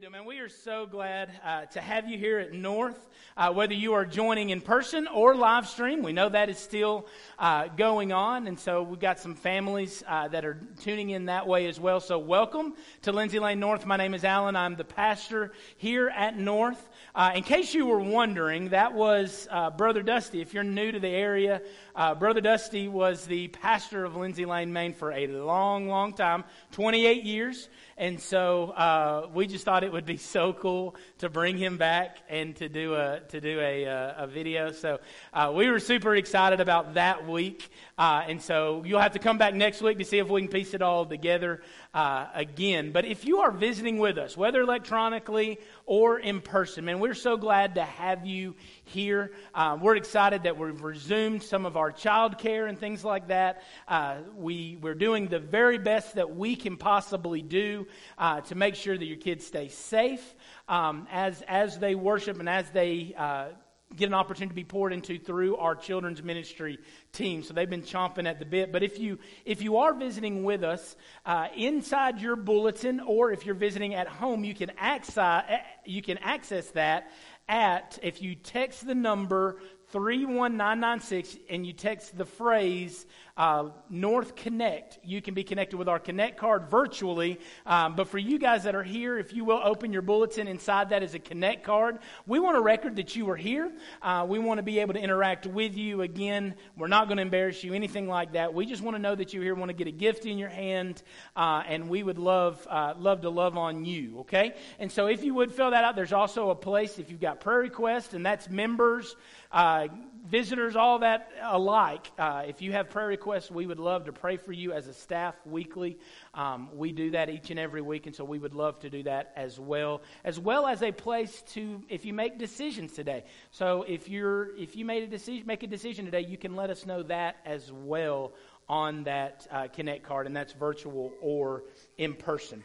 Good, man. We are so glad uh, to have you here at North. Uh, whether you are joining in person or live stream, we know that is still uh, going on, and so we've got some families uh, that are tuning in that way as well. So, welcome to Lindsay Lane North. My name is Alan. I'm the pastor here at North. Uh, in case you were wondering, that was uh, Brother Dusty. If you're new to the area, Brother Dusty was the pastor of Lindsay Lane, Main, for a long, long time 28 years. And so uh, we just thought it would be so cool to bring him back and to do a to do a, uh, a video. So uh, we were super excited about that week. Uh, and so you'll have to come back next week to see if we can piece it all together uh, again. But if you are visiting with us, whether electronically or in person, man, we're so glad to have you here. Uh, we're excited that we've resumed some of our child care and things like that. Uh, we, we're doing the very best that we can possibly do uh, to make sure that your kids stay safe um, as, as they worship and as they uh, get an opportunity to be poured into through our children's ministry team. So they've been chomping at the bit. But if you if you are visiting with us uh, inside your bulletin, or if you're visiting at home, you can access you can access that at if you text the number 31996 and you text the phrase uh, North Connect, you can be connected with our Connect card virtually. Um, but for you guys that are here, if you will open your bulletin, inside that is a Connect card. We want a record that you were here. Uh, we want to be able to interact with you again. We're not going to embarrass you, anything like that. We just want to know that you're here, want to get a gift in your hand, uh, and we would love, uh, love to love on you, okay? And so if you would fill that out, there's also a place if you've got prayer requests, and that's members. Uh, visitors, all that alike. Uh, if you have prayer requests, we would love to pray for you as a staff weekly. Um, we do that each and every week, and so we would love to do that as well, as well as a place to if you make decisions today. So if you're if you made a decision, make a decision today, you can let us know that as well on that uh, Connect card, and that's virtual or in person.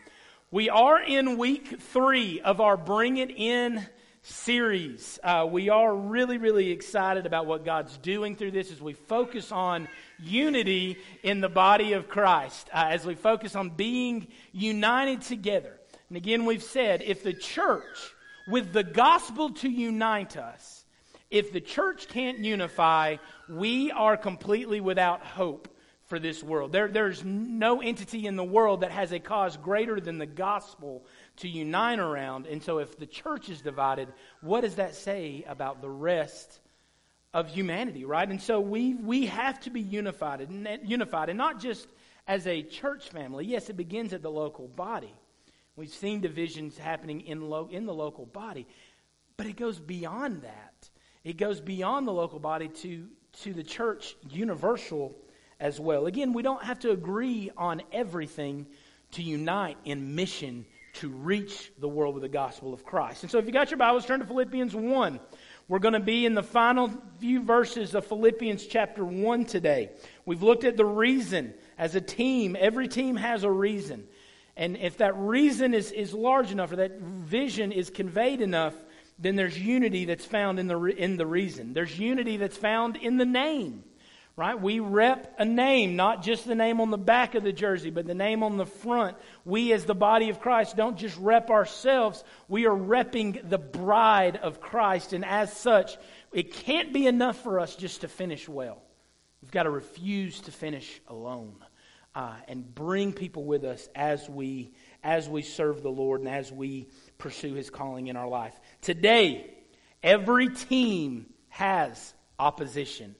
We are in week three of our Bring It In series. Uh, we are really, really excited about what God's doing through this as we focus on unity in the body of Christ, uh, as we focus on being united together. And again, we've said if the church, with the gospel to unite us, if the church can't unify, we are completely without hope for this world. There, there's no entity in the world that has a cause greater than the gospel to unite around. And so, if the church is divided, what does that say about the rest of humanity, right? And so, we, we have to be unified and, unified, and not just as a church family. Yes, it begins at the local body. We've seen divisions happening in, lo- in the local body, but it goes beyond that. It goes beyond the local body to, to the church universal as well. Again, we don't have to agree on everything to unite in mission to reach the world with the gospel of Christ. And so if you got your Bibles, turn to Philippians 1. We're going to be in the final few verses of Philippians chapter 1 today. We've looked at the reason as a team. Every team has a reason. And if that reason is, is large enough or that vision is conveyed enough, then there's unity that's found in the, in the reason. There's unity that's found in the name right? We rep a name, not just the name on the back of the jersey, but the name on the front. We, as the body of Christ, don't just rep ourselves, we are repping the bride of Christ. And as such, it can't be enough for us just to finish well. We've got to refuse to finish alone. Uh, and bring people with us as we as we serve the Lord and as we pursue His calling in our life. Today, every team has opposition.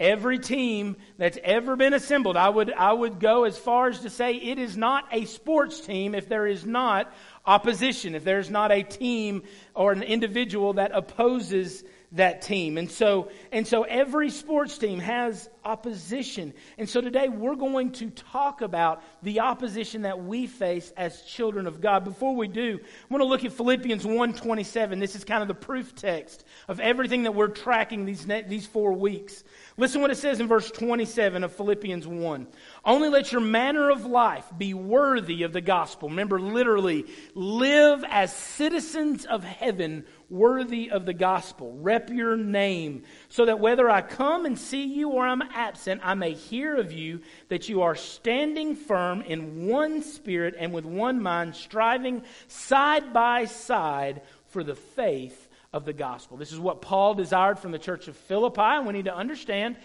Every team that's ever been assembled, I would, I would go as far as to say it is not a sports team if there is not opposition, if there's not a team or an individual that opposes that team. And so, and so every sports team has opposition. And so today we're going to talk about the opposition that we face as children of God. Before we do, I want to look at Philippians 1:27. This is kind of the proof text of everything that we're tracking these these 4 weeks. Listen what it says in verse 27 of Philippians 1. Only let your manner of life be worthy of the gospel. Remember, literally, live as citizens of heaven worthy of the gospel. Rep your name so that whether I come and see you or I'm absent, I may hear of you that you are standing firm in one spirit and with one mind, striving side by side for the faith of the gospel. This is what Paul desired from the church of Philippi, and we need to understand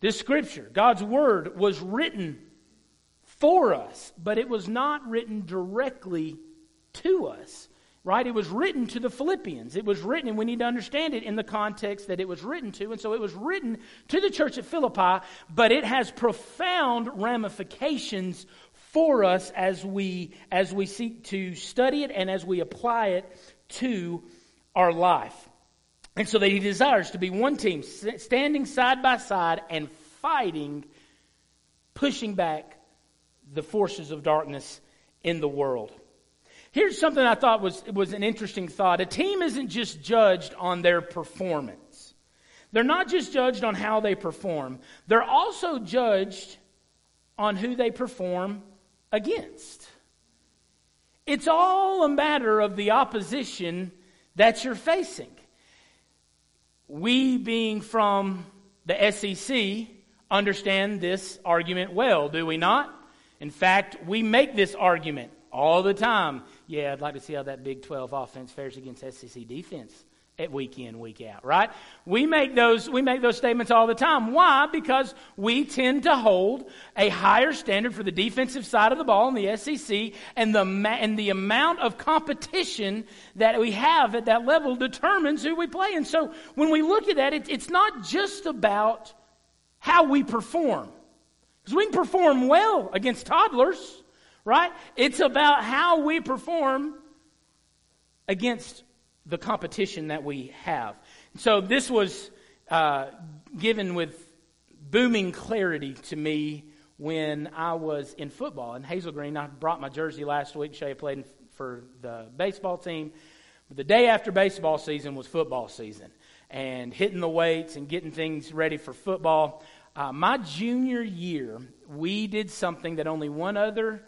this scripture. God's word was written for us, but it was not written directly to us right? It was written to the Philippians. It was written, and we need to understand it in the context that it was written to. And so it was written to the church at Philippi, but it has profound ramifications for us as we as we seek to study it and as we apply it to our life. And so that he desires to be one team, standing side by side and fighting, pushing back the forces of darkness in the world. Here's something I thought was, was an interesting thought. A team isn't just judged on their performance. They're not just judged on how they perform. They're also judged on who they perform against. It's all a matter of the opposition that you're facing. We, being from the SEC, understand this argument well, do we not? In fact, we make this argument all the time yeah, I'd like to see how that Big 12 offense fares against SEC defense at week in, week out, right? We make those, we make those statements all the time. Why? Because we tend to hold a higher standard for the defensive side of the ball in the SEC and the, and the amount of competition that we have at that level determines who we play. And so when we look at that, it, it's not just about how we perform. Because we can perform well against toddlers right? It's about how we perform against the competition that we have. So this was uh, given with booming clarity to me when I was in football in Hazel Green. I brought my jersey last week. Shay played for the baseball team. But the day after baseball season was football season, and hitting the weights and getting things ready for football. Uh, my junior year, we did something that only one other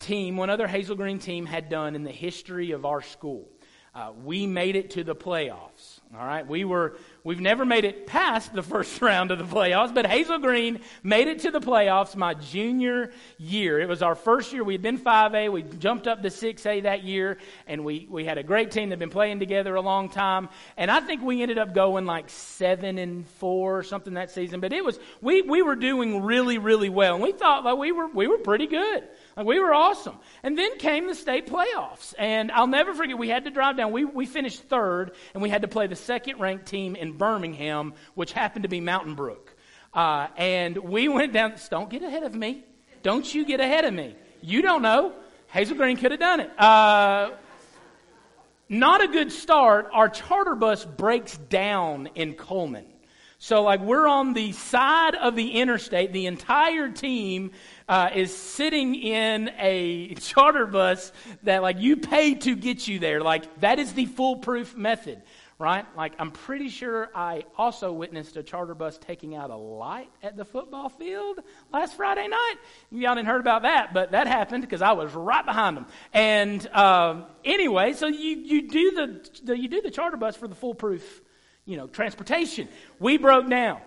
team, one other Hazel Green team had done in the history of our school. Uh, we made it to the playoffs. All right, we were we've never made it past the first round of the playoffs, but Hazel Green made it to the playoffs my junior year. It was our first year. We had been 5A, we jumped up to 6A that year, and we we had a great team that had been playing together a long time. And I think we ended up going like seven and four or something that season. But it was we we were doing really really well, and we thought like we were we were pretty good. Like we were awesome. And then came the state playoffs. And I'll never forget, we had to drive down. We, we finished third, and we had to play the second ranked team in Birmingham, which happened to be Mountain Brook. Uh, and we went down. Don't get ahead of me. Don't you get ahead of me. You don't know. Hazel Green could have done it. Uh, not a good start. Our charter bus breaks down in Cullman. So, like, we're on the side of the interstate. The entire team uh, is sitting in a charter bus that, like, you pay to get you there. Like, that is the foolproof method, right? Like, I'm pretty sure I also witnessed a charter bus taking out a light at the football field last Friday night. Y'all didn't heard about that, but that happened because I was right behind them. And uh, anyway, so you, you, do the, the, you do the charter bus for the foolproof you know, transportation. We broke down.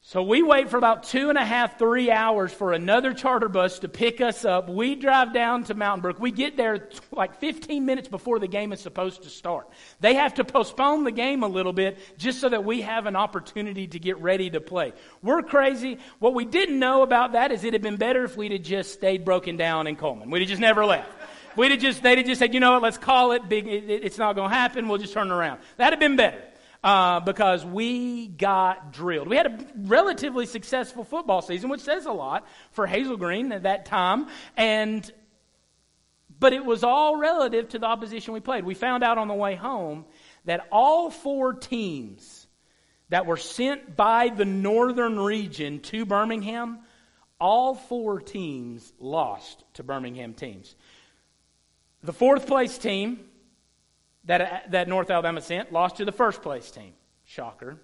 So we wait for about two and a half, three hours for another charter bus to pick us up. We drive down to Mountain Brook. We get there like 15 minutes before the game is supposed to start. They have to postpone the game a little bit just so that we have an opportunity to get ready to play. We're crazy. What we didn't know about that is it'd have been better if we'd have just stayed broken down in Cullman. We'd have just never left. We'd have just, they'd have just said, you know what, let's call it big. It's not going to happen. We'll just turn around. That'd have been better uh, because we got drilled. We had a relatively successful football season, which says a lot for Hazel Green at that time. And but it was all relative to the opposition we played. We found out on the way home that all four teams that were sent by the northern region to Birmingham, all four teams lost to Birmingham teams. The fourth place team that, that North Alabama sent lost to the first place team. Shocker.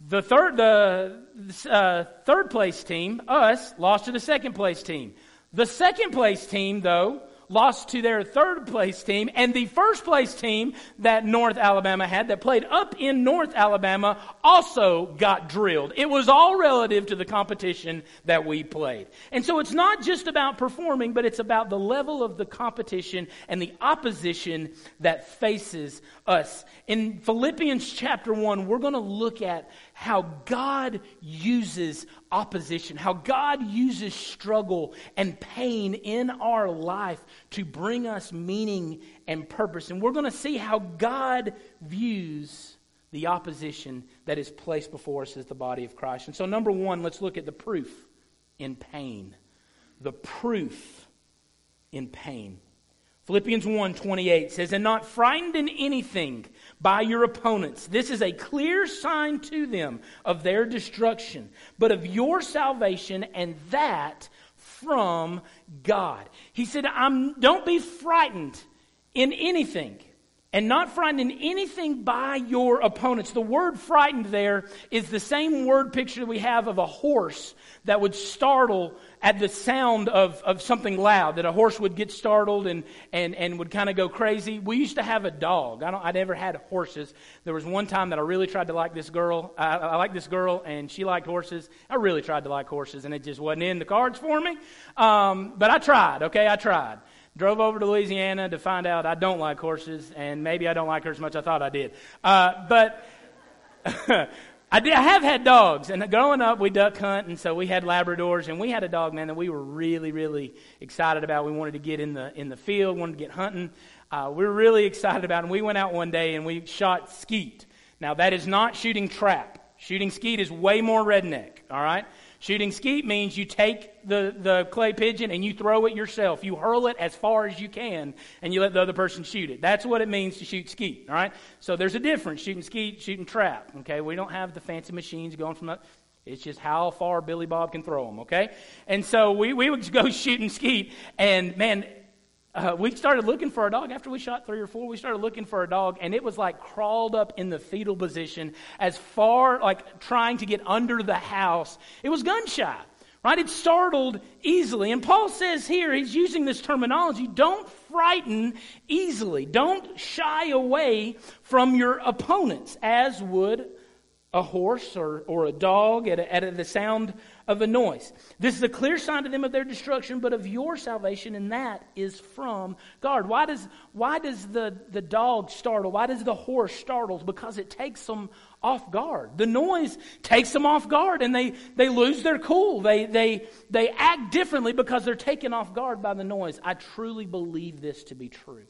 The third, the uh, third place team, us, lost to the second place team. The second place team, though, lost to their third place team, and the first place team that North Alabama had that played up in North Alabama also got drilled. It was all relative to the competition that we played. And so it's not just about performing, but it's about the level of the competition and the opposition that faces us. In Philippians chapter 1, we're going to look at how God uses opposition, how God uses struggle and pain in our life to bring us meaning and purpose. And we're going to see how God views the opposition that is placed before us as the body of Christ. And so, number one, let's look at the proof in pain. The proof in pain. Philippians 1 28 says, And not frightened in anything by your opponents. This is a clear sign to them of their destruction, but of your salvation, and that from God. He said, I'm, Don't be frightened in anything and not frightened in anything by your opponents. The word frightened there is the same word picture we have of a horse that would startle at the sound of, of something loud, that a horse would get startled and, and, and would kind of go crazy. We used to have a dog. I, don't, I never had horses. There was one time that I really tried to like this girl. I, I liked this girl, and she liked horses. I really tried to like horses, and it just wasn't in the cards for me. Um, but I tried, okay? I tried. Drove over to Louisiana to find out I don't like horses, and maybe I don't like her as much as I thought I did. Uh, but I, did, I have had dogs, and growing up, we duck hunt, and so we had Labradors, and we had a dog, man, that we were really, really excited about. We wanted to get in the in the field, wanted to get hunting. Uh, we were really excited about, it, and we went out one day and we shot skeet. Now that is not shooting trap. Shooting skeet is way more redneck. All right. Shooting skeet means you take the, the clay pigeon and you throw it yourself. You hurl it as far as you can and you let the other person shoot it. That's what it means to shoot skeet, all right? So there's a difference shooting skeet, shooting trap, okay? We don't have the fancy machines going from the, it's just how far Billy Bob can throw them, okay? And so we, we would go shooting skeet and man, uh, we started looking for a dog after we shot three or four. We started looking for a dog, and it was like crawled up in the fetal position, as far like trying to get under the house. It was gun shy, right? It startled easily. And Paul says here, he's using this terminology don't frighten easily, don't shy away from your opponents, as would a horse or, or a dog at, a, at the sound of a noise. This is a clear sign to them of their destruction, but of your salvation, and that is from God. Why does, why does the, the dog startle? Why does the horse startle? Because it takes them off guard. The noise takes them off guard, and they, they lose their cool. They, they, they act differently because they're taken off guard by the noise. I truly believe this to be true.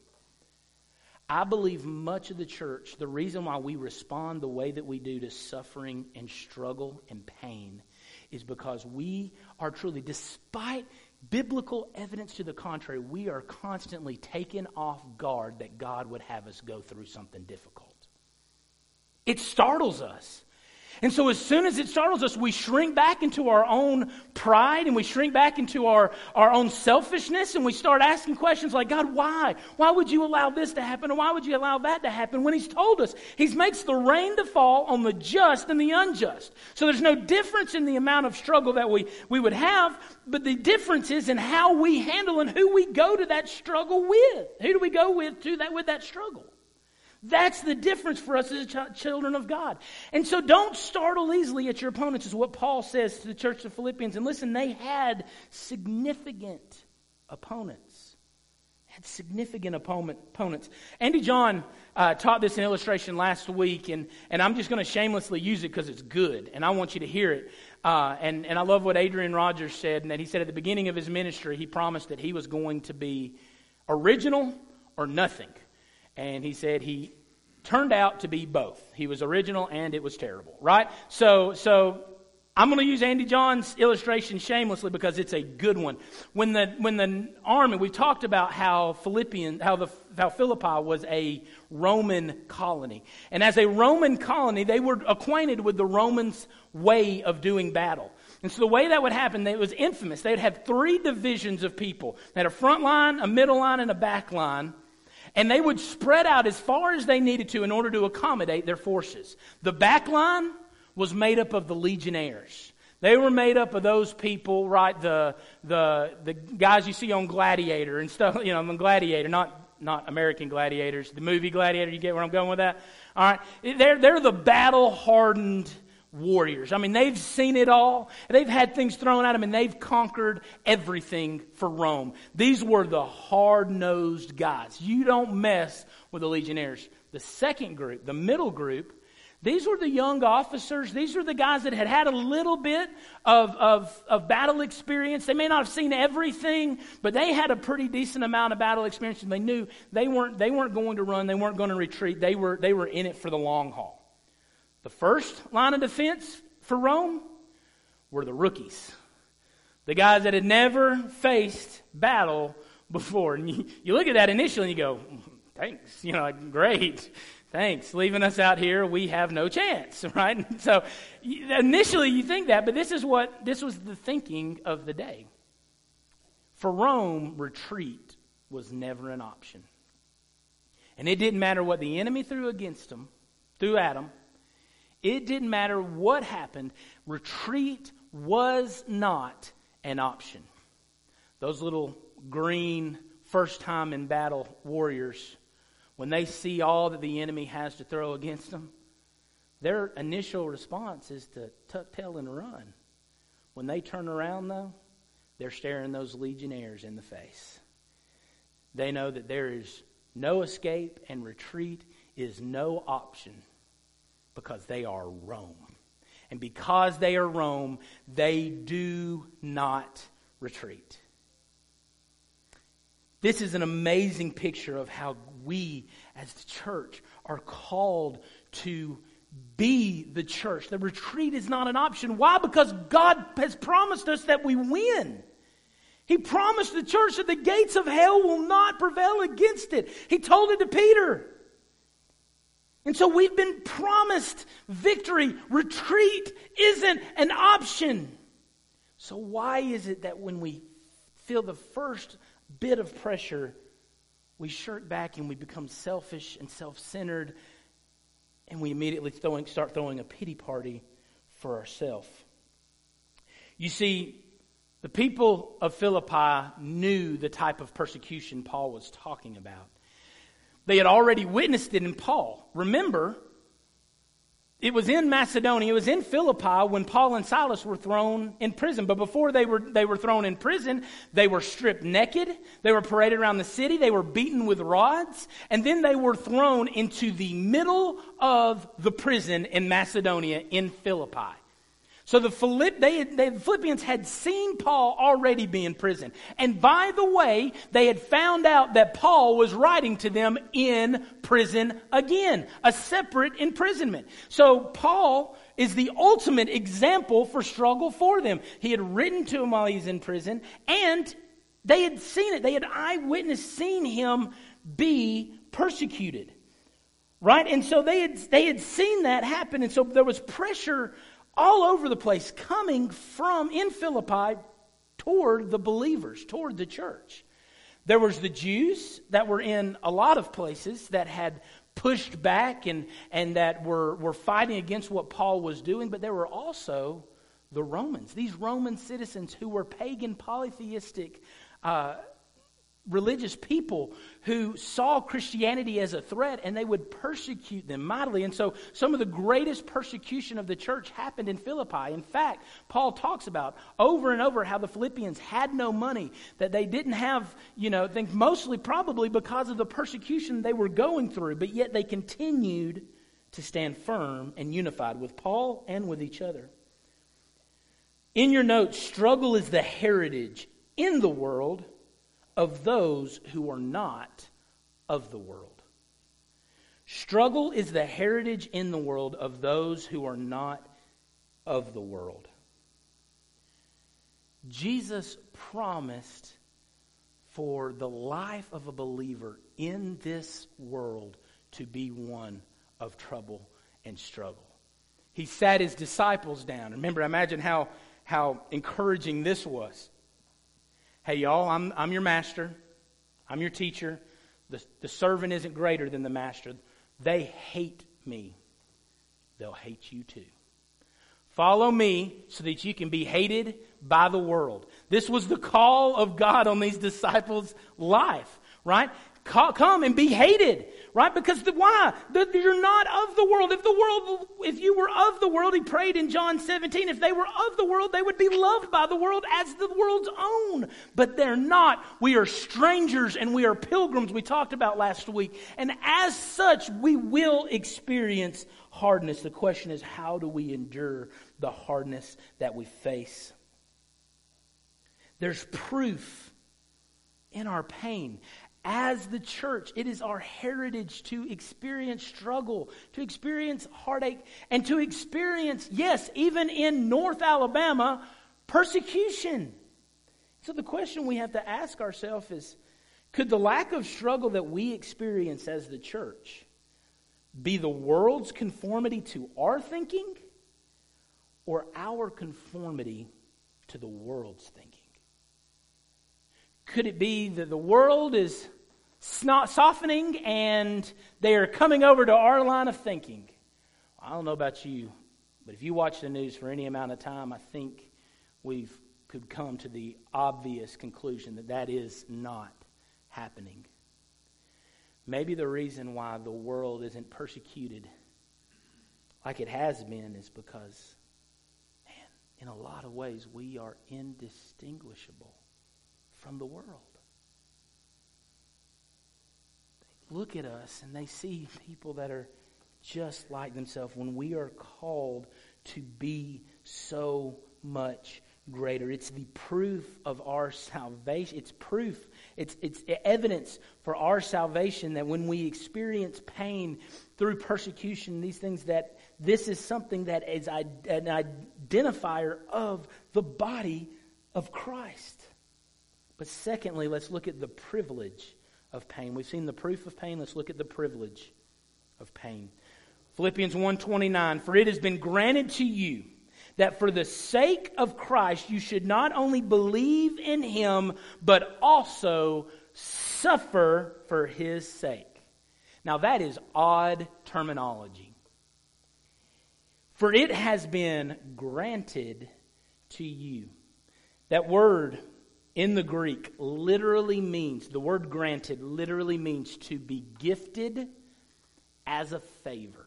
I believe much of the church, the reason why we respond the way that we do to suffering and struggle and pain is because we are truly, despite biblical evidence to the contrary, we are constantly taken off guard that God would have us go through something difficult. It startles us. And so, as soon as it startles us, we shrink back into our own pride and we shrink back into our, our own selfishness and we start asking questions like, God, why? Why would you allow this to happen? Or why would you allow that to happen? When He's told us, He makes the rain to fall on the just and the unjust. So, there's no difference in the amount of struggle that we, we would have, but the difference is in how we handle and who we go to that struggle with. Who do we go with to that, with that struggle? That's the difference for us as ch- children of God. And so don't startle easily at your opponents, is what Paul says to the church of Philippians. And listen, they had significant opponents. Had significant opponent, opponents. Andy John uh, taught this in illustration last week, and, and I'm just going to shamelessly use it because it's good, and I want you to hear it. Uh, and, and I love what Adrian Rogers said, and that he said at the beginning of his ministry, he promised that he was going to be original or nothing. And he said he turned out to be both. He was original and it was terrible, right? So, so I'm going to use Andy John's illustration shamelessly because it's a good one. When the when the army, we talked about how Philippian, how the how Philippi was a Roman colony, and as a Roman colony, they were acquainted with the Romans' way of doing battle. And so the way that would happen, it was infamous. They'd have three divisions of people. They had a front line, a middle line, and a back line. And they would spread out as far as they needed to in order to accommodate their forces. The back line was made up of the legionnaires. They were made up of those people, right? The, the, the guys you see on Gladiator and stuff, you know, on Gladiator, not, not American Gladiators, the movie Gladiator. You get where I'm going with that? All right. They're, they're the battle hardened warriors. I mean, they've seen it all. They've had things thrown at them and they've conquered everything for Rome. These were the hard nosed guys. You don't mess with the legionnaires. The second group, the middle group, these were the young officers. These were the guys that had had a little bit of, of, of, battle experience. They may not have seen everything, but they had a pretty decent amount of battle experience, and they knew they weren't, they weren't going to run, they weren't going to retreat. They were, they were in it for the long haul. The first line of defense for Rome were the rookies, the guys that had never faced battle before. And you, you look at that initially and you go, thanks, you know, great. Thanks. Leaving us out here, we have no chance, right? So initially you think that, but this is what, this was the thinking of the day. For Rome, retreat was never an option. And it didn't matter what the enemy threw against them, threw at them. It didn't matter what happened. Retreat was not an option. Those little green first time in battle warriors when they see all that the enemy has to throw against them, their initial response is to tuck tail and run. When they turn around, though, they're staring those legionnaires in the face. They know that there is no escape and retreat is no option because they are Rome. And because they are Rome, they do not retreat. This is an amazing picture of how we as the church are called to be the church. The retreat is not an option. Why? Because God has promised us that we win. He promised the church that the gates of hell will not prevail against it. He told it to Peter. And so we've been promised victory. Retreat isn't an option. So, why is it that when we feel the first bit of pressure, we shirk back and we become selfish and self centered, and we immediately throwing, start throwing a pity party for ourselves. You see, the people of Philippi knew the type of persecution Paul was talking about. They had already witnessed it in Paul. Remember, it was in Macedonia, it was in Philippi when Paul and Silas were thrown in prison. But before they were, they were thrown in prison, they were stripped naked. They were paraded around the city. They were beaten with rods. And then they were thrown into the middle of the prison in Macedonia in Philippi. So the, Philipp, they, they, the Philippians had seen Paul already be in prison. And by the way, they had found out that Paul was writing to them in prison again, a separate imprisonment. So Paul is the ultimate example for struggle for them. He had written to him while he's in prison, and they had seen it. They had eyewitness seen him be persecuted. Right? And so they had, they had seen that happen. And so there was pressure all over the place coming from in Philippi toward the believers, toward the church. There was the Jews that were in a lot of places that had pushed back and, and that were, were fighting against what Paul was doing, but there were also the Romans, these Roman citizens who were pagan, polytheistic uh, religious people who saw Christianity as a threat and they would persecute them mightily. And so some of the greatest persecution of the church happened in Philippi. In fact, Paul talks about over and over how the Philippians had no money, that they didn't have, you know, things mostly probably because of the persecution they were going through, but yet they continued to stand firm and unified with Paul and with each other. In your notes, struggle is the heritage in the world of those who are not of the world. Struggle is the heritage in the world of those who are not of the world. Jesus promised for the life of a believer in this world to be one of trouble and struggle. He sat his disciples down. Remember, imagine how, how encouraging this was. Hey, y'all, I'm, I'm your master. I'm your teacher. The, the servant isn't greater than the master. They hate me. They'll hate you too. Follow me so that you can be hated by the world. This was the call of God on these disciples' life, right? Come and be hated, right? Because the, why? The, you're not of the world. If the world, if you were of the world, he prayed in John 17, if they were of the world, they would be loved by the world as the world's own. But they're not. We are strangers and we are pilgrims, we talked about last week. And as such, we will experience hardness. The question is, how do we endure the hardness that we face? There's proof in our pain. As the church, it is our heritage to experience struggle, to experience heartache, and to experience, yes, even in North Alabama, persecution. So the question we have to ask ourselves is could the lack of struggle that we experience as the church be the world's conformity to our thinking or our conformity to the world's thinking? Could it be that the world is softening and they are coming over to our line of thinking? I don't know about you, but if you watch the news for any amount of time, I think we've could come to the obvious conclusion that that is not happening. Maybe the reason why the world isn't persecuted like it has been is because, man, in a lot of ways, we are indistinguishable from the world. They look at us and they see people that are just like themselves when we are called to be so much greater. It's the proof of our salvation. It's proof, it's, it's evidence for our salvation that when we experience pain through persecution, these things that this is something that is an identifier of the body of Christ. But secondly, let's look at the privilege of pain. We've seen the proof of pain, let's look at the privilege of pain. Philippians 1:29 For it has been granted to you that for the sake of Christ you should not only believe in him but also suffer for his sake. Now that is odd terminology. For it has been granted to you. That word in the Greek literally means, the word granted literally means to be gifted as a favor.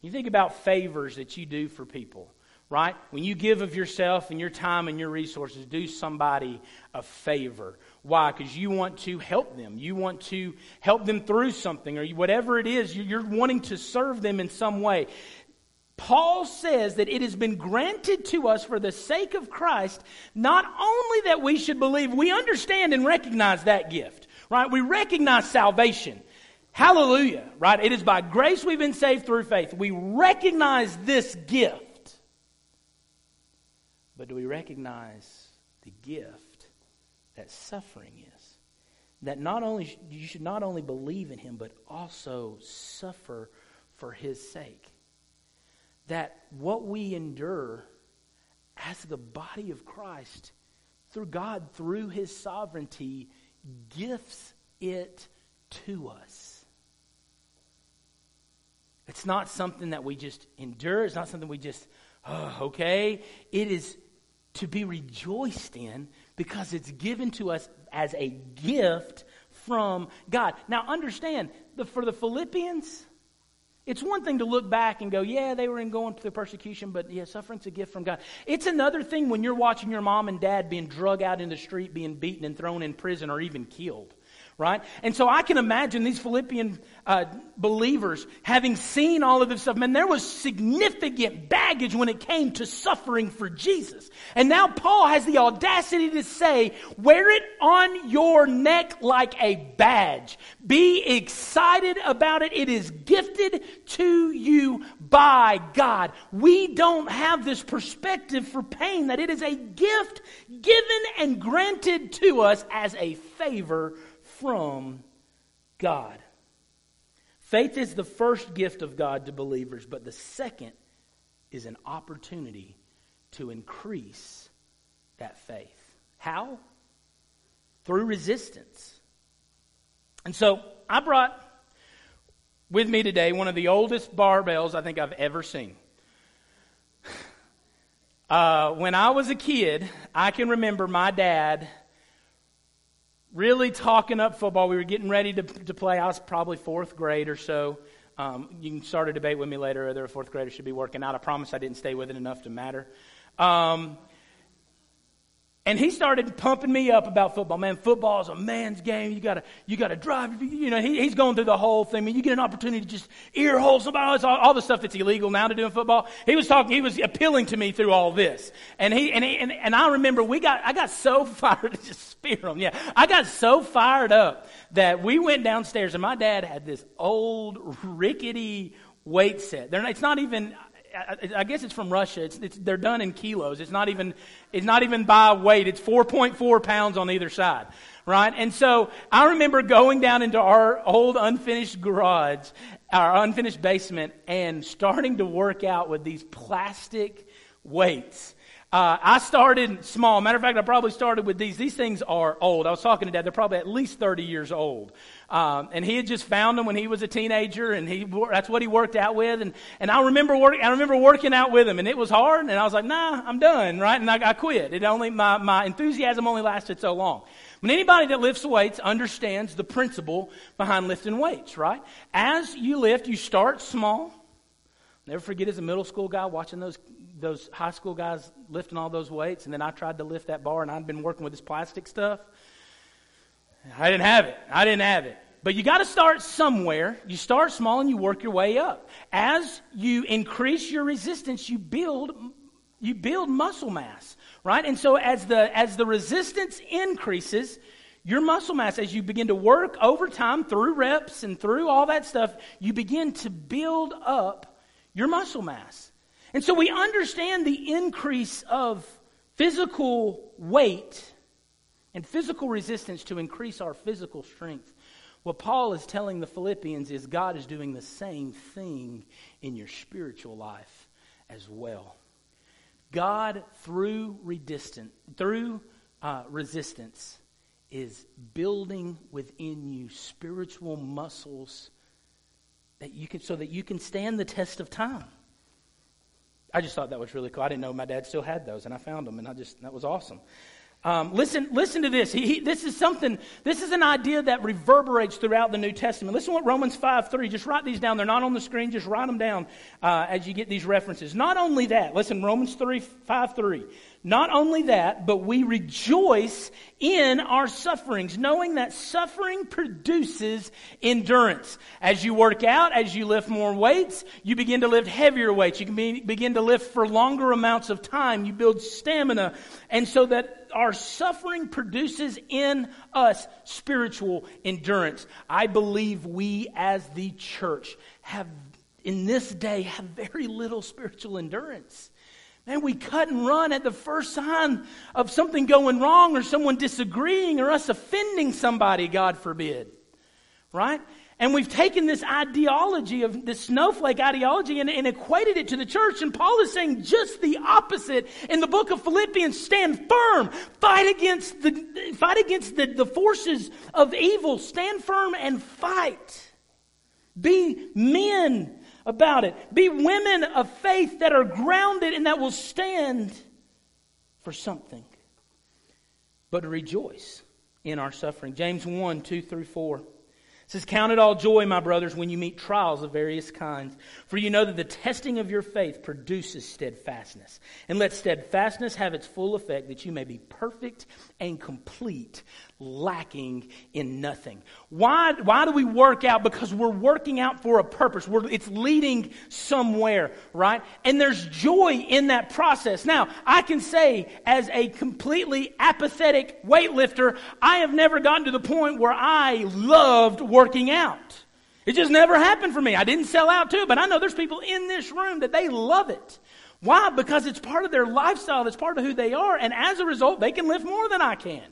You think about favors that you do for people, right? When you give of yourself and your time and your resources, do somebody a favor. Why? Because you want to help them. You want to help them through something or whatever it is. You're wanting to serve them in some way. Paul says that it has been granted to us for the sake of Christ, not only that we should believe, we understand and recognize that gift, right? We recognize salvation. Hallelujah, right? It is by grace we've been saved through faith. We recognize this gift. But do we recognize the gift that suffering is? That not only you should not only believe in him, but also suffer for his sake that what we endure as the body of Christ through God, through His sovereignty, gifts it to us. It's not something that we just endure. It's not something we just, oh, okay. It is to be rejoiced in because it's given to us as a gift from God. Now, understand, the, for the Philippians, it's one thing to look back and go, yeah, they were in going through persecution, but yeah, suffering's a gift from God. It's another thing when you're watching your mom and dad being drug out in the street, being beaten and thrown in prison or even killed right? And so I can imagine these Philippian uh, believers having seen all of this stuff. Man, there was significant baggage when it came to suffering for Jesus. And now Paul has the audacity to say, wear it on your neck like a badge. Be excited about it. It is gifted to you by God. We don't have this perspective for pain that it is a gift given and granted to us as a favor from God. Faith is the first gift of God to believers, but the second is an opportunity to increase that faith. How? Through resistance. And so I brought with me today one of the oldest barbells I think I've ever seen. Uh, when I was a kid, I can remember my dad really talking up football. We were getting ready to, to play. I was probably fourth grade or so. Um, you can start a debate with me later whether a fourth grader should be working out. I promise I didn't stay with it enough to matter. Um, and he started pumping me up about football. Man, football is a man's game. You gotta, you gotta drive. You know, he, he's going through the whole thing. I mean, you get an opportunity to just ear hole somebody. All, all the stuff that's illegal now to do in football. He was talking. He was appealing to me through all this. And he, and he, and, and I remember we got, I got so fired just spear him. Yeah, I got so fired up that we went downstairs and my dad had this old rickety weight set. They're, it's not even I, I guess it's from Russia. It's, it's, they're done in kilos. It's not even, it's not even by weight. It's 4.4 pounds on either side, right? And so I remember going down into our old unfinished garage, our unfinished basement, and starting to work out with these plastic weights. Uh, I started small. Matter of fact, I probably started with these. These things are old. I was talking to Dad. They're probably at least 30 years old. Um, and he had just found them when he was a teenager, and he that's what he worked out with. And, and I remember work, I remember working out with him, and it was hard. And I was like, Nah, I'm done, right? And I, I quit. It only my my enthusiasm only lasted so long. But anybody that lifts weights understands the principle behind lifting weights, right? As you lift, you start small. Never forget as a middle school guy watching those those high school guys lifting all those weights, and then I tried to lift that bar, and I'd been working with this plastic stuff. I didn't have it. I didn't have it. But you got to start somewhere. You start small and you work your way up. As you increase your resistance, you build you build muscle mass, right? And so as the as the resistance increases, your muscle mass as you begin to work over time through reps and through all that stuff, you begin to build up your muscle mass. And so we understand the increase of physical weight and physical resistance to increase our physical strength. What Paul is telling the Philippians is God is doing the same thing in your spiritual life as well. God, through resistance, through uh, resistance, is building within you spiritual muscles that you can, so that you can stand the test of time. I just thought that was really cool. I didn't know my dad still had those, and I found them, and I just that was awesome. Um, listen, listen to this. He, he, this is something. This is an idea that reverberates throughout the New Testament. Listen to what Romans five three. Just write these down. They're not on the screen. Just write them down uh, as you get these references. Not only that. Listen, Romans three five three. Not only that, but we rejoice in our sufferings, knowing that suffering produces endurance. As you work out, as you lift more weights, you begin to lift heavier weights. You can be, begin to lift for longer amounts of time. You build stamina. And so that our suffering produces in us spiritual endurance. I believe we as the church have, in this day, have very little spiritual endurance. Man, we cut and run at the first sign of something going wrong or someone disagreeing or us offending somebody, God forbid. Right? And we've taken this ideology of this snowflake ideology and, and, equated it to the church. And Paul is saying just the opposite in the book of Philippians. Stand firm. Fight against the, fight against the, the forces of evil. Stand firm and fight. Be men about it. Be women of faith that are grounded and that will stand for something. But rejoice in our suffering. James 1 2 through 4 says, Count it all joy, my brothers, when you meet trials of various kinds. For you know that the testing of your faith produces steadfastness. And let steadfastness have its full effect, that you may be perfect and complete, lacking in nothing. Why, why do we work out? Because we're working out for a purpose. We're, it's leading somewhere, right? And there's joy in that process. Now, I can say, as a completely apathetic weightlifter, I have never gotten to the point where I loved working out. It just never happened for me. I didn't sell out to it, but I know there's people in this room that they love it. Why? Because it's part of their lifestyle, it's part of who they are, and as a result, they can live more than I can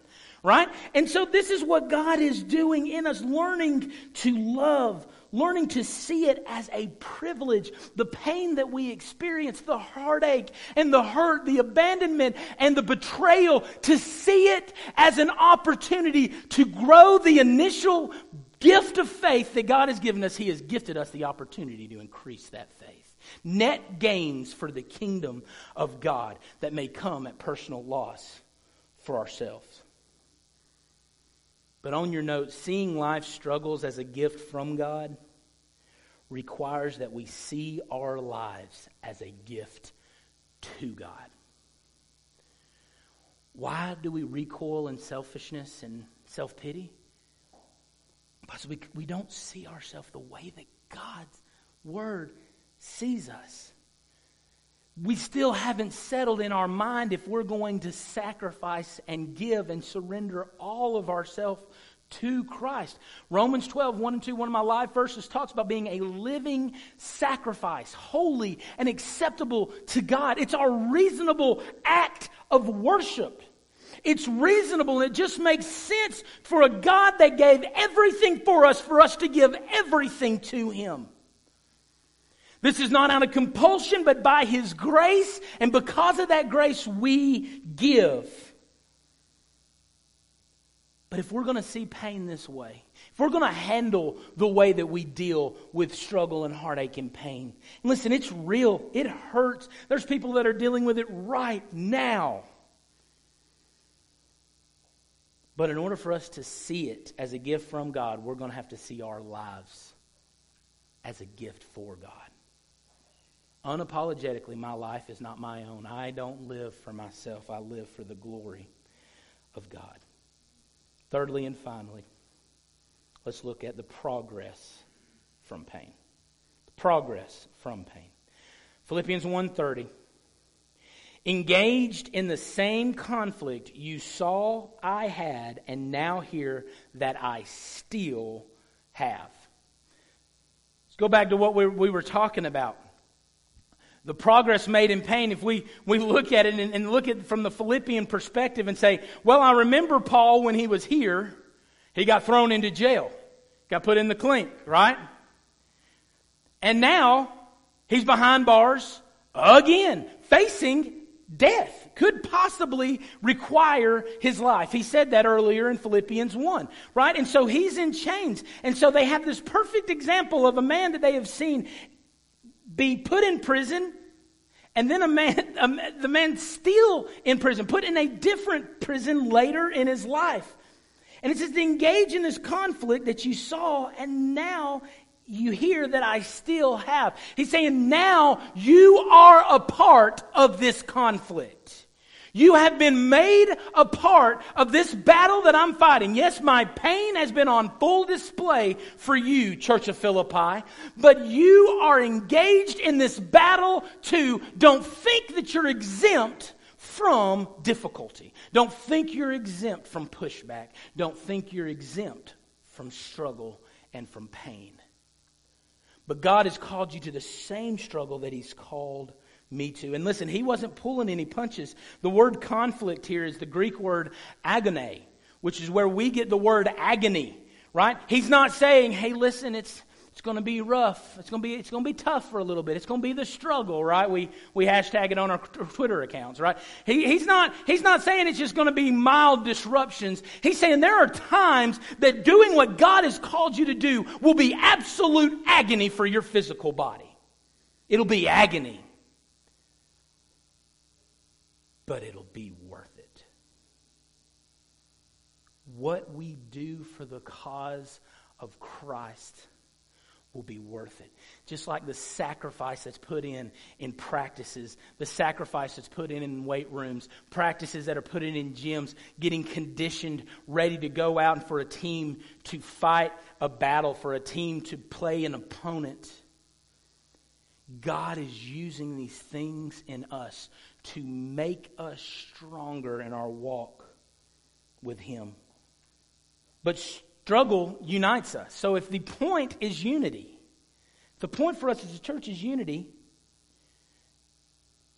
right? And so this is what God is doing in us, learning to love, learning to see it as a privilege. The pain that we experience, the heartache and the hurt, the abandonment and the betrayal, to see it as an opportunity to grow the initial gift of faith that God has given us. He has gifted us the opportunity to increase that faith. Net gains for the kingdom of God that may come at personal loss for ourselves. But on your note, seeing life's struggles as a gift from God requires that we see our lives as a gift to God. Why do we recoil in selfishness and self pity? Because we, we don't see ourselves the way that God's Word sees us. We still haven't settled in our mind if we're going to sacrifice and give and surrender all of ourselves to Christ. Romans 12, 1 and 2, one of my live verses, talks about being a living sacrifice, holy and acceptable to God. It's our reasonable act of worship. It's reasonable and it just makes sense for a God that gave everything for us, for us to give everything to Him. This is not out of compulsion, but by His grace, and because of that grace, we give. But if we're going to see pain this way, if we're going to handle the way that we deal with struggle and heartache and pain, and listen, it's real. It hurts. There's people that are dealing with it right now. But in order for us to see it as a gift from God, we're going to have to see our lives as a gift for God. Unapologetically, my life is not my own. I don't live for myself, I live for the glory of God. Thirdly and finally, let's look at the progress from pain. The progress from pain. Philippians 1:30 Engaged in the same conflict you saw I had and now hear that I still have. Let's go back to what we, we were talking about the progress made in pain, if we, we look at it and, and look at it from the Philippian perspective and say, well, I remember Paul when he was here, he got thrown into jail, got put in the clink, right? And now he's behind bars again, facing death. Could possibly require his life. He said that earlier in Philippians 1, right? And so he's in chains. And so they have this perfect example of a man that they have seen be put in prison, and then a man, a, the man still in prison, put in a different prison later in his life. And it says to engage in this conflict that you saw, and now you hear that I still have. He's saying now you are a part of this conflict. You have been made a part of this battle that I'm fighting. Yes, my pain has been on full display for you, Church of Philippi, but you are engaged in this battle too. Don't think that you're exempt from difficulty. Don't think you're exempt from pushback. Don't think you're exempt from struggle and from pain. But God has called you to the same struggle that He's called me too. And listen, he wasn't pulling any punches. The word conflict here is the Greek word agon, which is where we get the word agony, right? He's not saying, hey, listen, it's, it's going to be rough. It's going to be, it's going to be tough for a little bit. It's going to be the struggle, right? We, we hashtag it on our Twitter accounts, right? He, he's, not, he's not saying it's just going to be mild disruptions. He's saying there are times that doing what God has called you to do will be absolute agony for your physical body. It'll be agony but it'll be worth it. What we do for the cause of Christ will be worth it. Just like the sacrifice that's put in in practices, the sacrifice that's put in in weight rooms, practices that are put in in gyms, getting conditioned, ready to go out and for a team to fight a battle, for a team to play an opponent. God is using these things in us to make us stronger in our walk with Him. But struggle unites us. So if the point is unity, the point for us as a church is unity,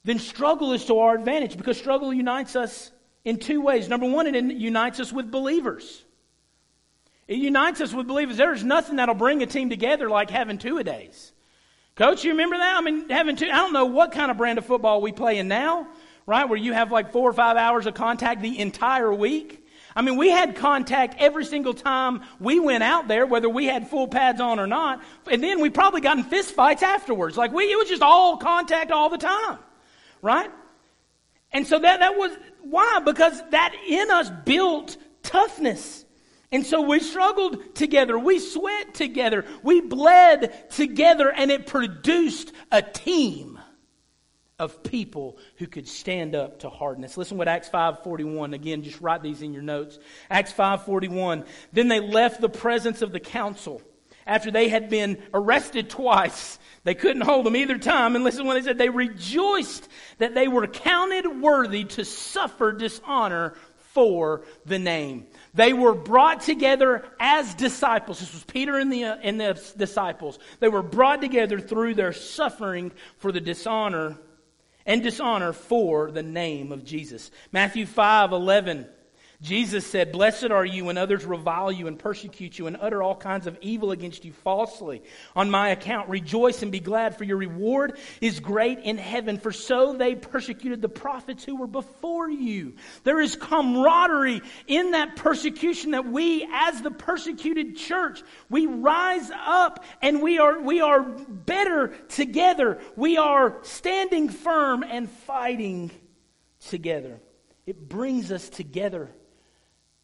then struggle is to our advantage because struggle unites us in two ways. Number one, it unites us with believers. It unites us with believers. There's nothing that'll bring a team together like having two a days. Coach, you remember that? I mean, having two, I don't know what kind of brand of football we play in now, right? Where you have like four or five hours of contact the entire week. I mean, we had contact every single time we went out there, whether we had full pads on or not. And then we probably got in fist fights afterwards. Like we, it was just all contact all the time. Right? And so that, that was, why? Because that in us built toughness. And so we struggled together. We sweat together. We bled together and it produced a team of people who could stand up to hardness. Listen what Acts 5:41 again just write these in your notes. Acts 5:41 Then they left the presence of the council after they had been arrested twice. They couldn't hold them either time and listen what they said they rejoiced that they were counted worthy to suffer dishonor for the name. They were brought together as disciples. This was Peter and the, uh, and the disciples. They were brought together through their suffering for the dishonor and dishonor for the name of Jesus. Matthew 5 11. Jesus said, Blessed are you when others revile you and persecute you and utter all kinds of evil against you falsely. On my account, rejoice and be glad, for your reward is great in heaven. For so they persecuted the prophets who were before you. There is camaraderie in that persecution that we, as the persecuted church, we rise up and we are, we are better together. We are standing firm and fighting together. It brings us together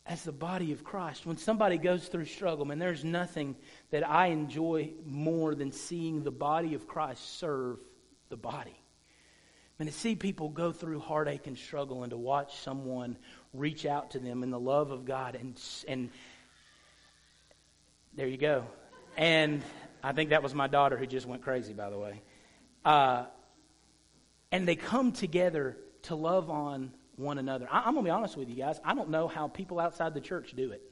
as the body of Christ. When somebody goes through struggle, man, there's nothing that I enjoy more than seeing the body of Christ serve the body. And to see people go through heartache and struggle and to watch someone reach out to them in the love of God and and there you go. And I think that was my daughter who just went crazy, by the way. Uh, and they come together to love on one another. I, am going to be honest with you guys. I don't know how people outside the church do it.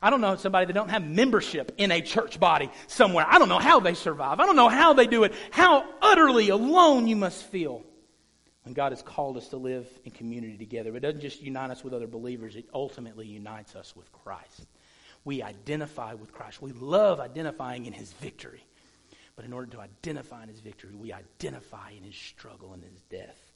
I don't know somebody that don't have membership in a church body somewhere. I don't know how they survive. I don't know how they do it. How utterly alone you must feel when God has called us to live in community together. It doesn't just unite us with other believers, it ultimately unites us with Christ. We identify with Christ. We love identifying in his victory. But in order to identify in his victory, we identify in his struggle and his death.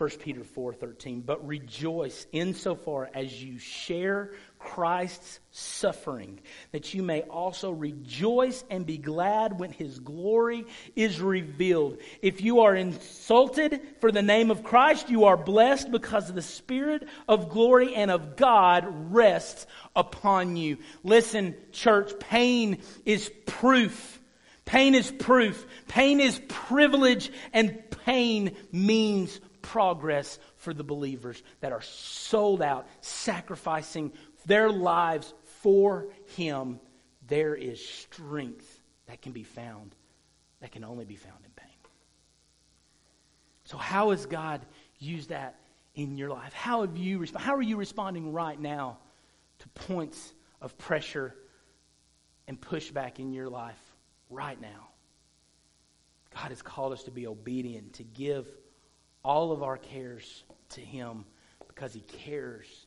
1 Peter 4:13 but rejoice insofar as you share Christ's suffering that you may also rejoice and be glad when his glory is revealed. If you are insulted for the name of Christ you are blessed because the spirit of glory and of God rests upon you. Listen church pain is proof. Pain is proof. Pain is privilege, and pain means progress for the believers that are sold out, sacrificing their lives for Him, there is strength that can be found, that can only be found in pain. So, how has God used that in your life? How, have you, how are you responding right now to points of pressure and pushback in your life right now? God has called us to be obedient, to give all of our cares to Him because He cares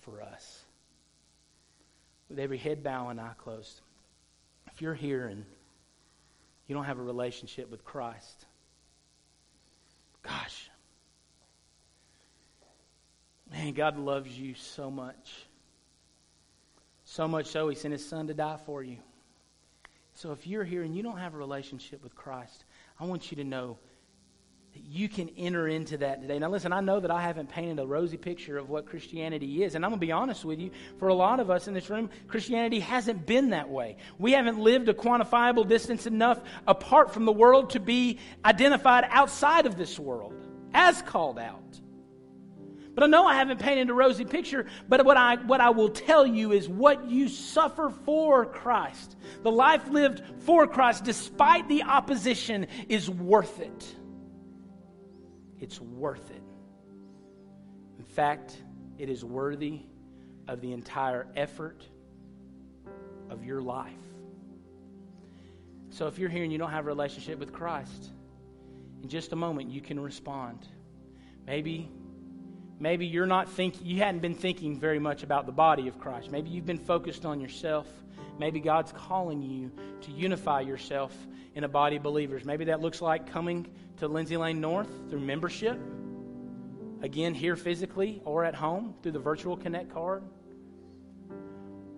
for us. With every head bowed and eye closed, if you're here and you don't have a relationship with Christ, gosh, man, God loves you so much. So much so, He sent His Son to die for you. So if you're here and you don't have a relationship with Christ, I want you to know you can enter into that today. Now, listen, I know that I haven't painted a rosy picture of what Christianity is, and I'm going to be honest with you. For a lot of us in this room, Christianity hasn't been that way. We haven't lived a quantifiable distance enough apart from the world to be identified outside of this world as called out. But I know I haven't painted a rosy picture, but what I, what I will tell you is what you suffer for Christ, the life lived for Christ, despite the opposition, is worth it it's worth it. In fact, it is worthy of the entire effort of your life. So if you're here and you don't have a relationship with Christ, in just a moment you can respond. Maybe maybe you're not thinking you hadn't been thinking very much about the body of Christ. Maybe you've been focused on yourself. Maybe God's calling you to unify yourself in a body of believers. Maybe that looks like coming to Lindsay Lane North through membership, again, here physically or at home through the virtual Connect card.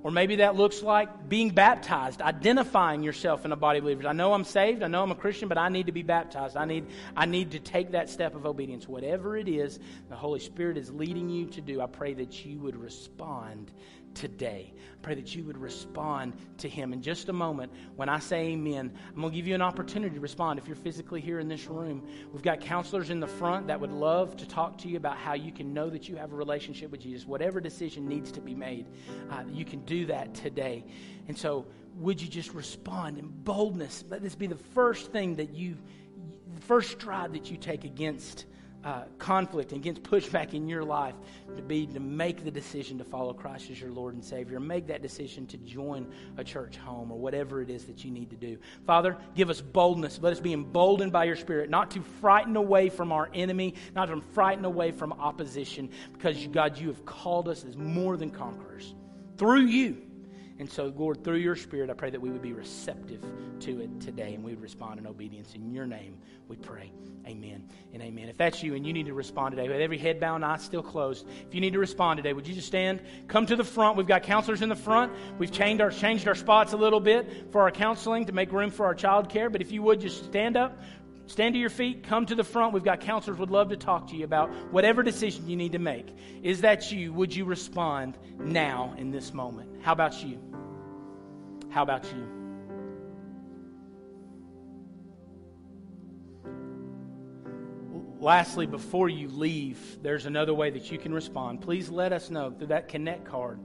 Or maybe that looks like being baptized, identifying yourself in a body of believers. I know I'm saved, I know I'm a Christian, but I need to be baptized. I need, I need to take that step of obedience. Whatever it is the Holy Spirit is leading you to do, I pray that you would respond today. Pray that you would respond to Him. In just a moment, when I say amen, I'm going to give you an opportunity to respond if you're physically here in this room. We've got counselors in the front that would love to talk to you about how you can know that you have a relationship with Jesus. Whatever decision needs to be made, uh, you can do that today. And so, would you just respond in boldness? Let this be the first thing that you, the first stride that you take against uh, conflict and against pushback in your life to be to make the decision to follow Christ as your Lord and Savior. Make that decision to join a church home or whatever it is that you need to do. Father, give us boldness. Let us be emboldened by your Spirit, not to frighten away from our enemy, not to frighten away from opposition, because God, you have called us as more than conquerors through you. And so, Lord, through your Spirit, I pray that we would be receptive to it today and we would respond in obedience. In your name, we pray. Amen and amen. If that's you and you need to respond today, with every head bowed and eyes still closed, if you need to respond today, would you just stand? Come to the front. We've got counselors in the front. We've changed our, changed our spots a little bit for our counseling to make room for our child care. But if you would just stand up, stand to your feet, come to the front. We've got counselors would love to talk to you about whatever decision you need to make. Is that you? Would you respond now in this moment? How about you? How about you? Lastly, before you leave, there's another way that you can respond. Please let us know through that Connect card,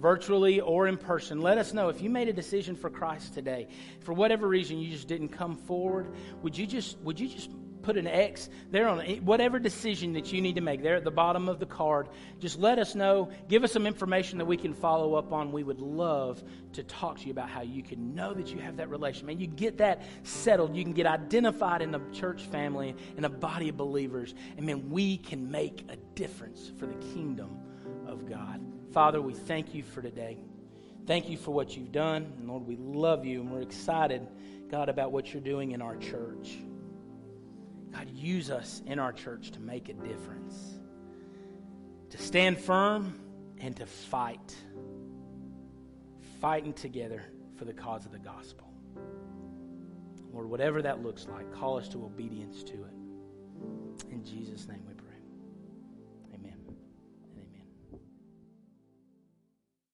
virtually or in person. Let us know if you made a decision for Christ today. For whatever reason you just didn't come forward, would you just would you just put an X there on whatever decision that you need to make there at the bottom of the card. Just let us know. Give us some information that we can follow up on. We would love to talk to you about how you can know that you have that relation. Man, you get that settled. You can get identified in the church family, in a body of believers. And man, we can make a difference for the kingdom of God. Father, we thank you for today. Thank you for what you've done. And Lord, we love you and we're excited, God, about what you're doing in our church. God, use us in our church to make a difference, to stand firm and to fight. Fighting together for the cause of the gospel. Lord, whatever that looks like, call us to obedience to it. In Jesus' name we pray.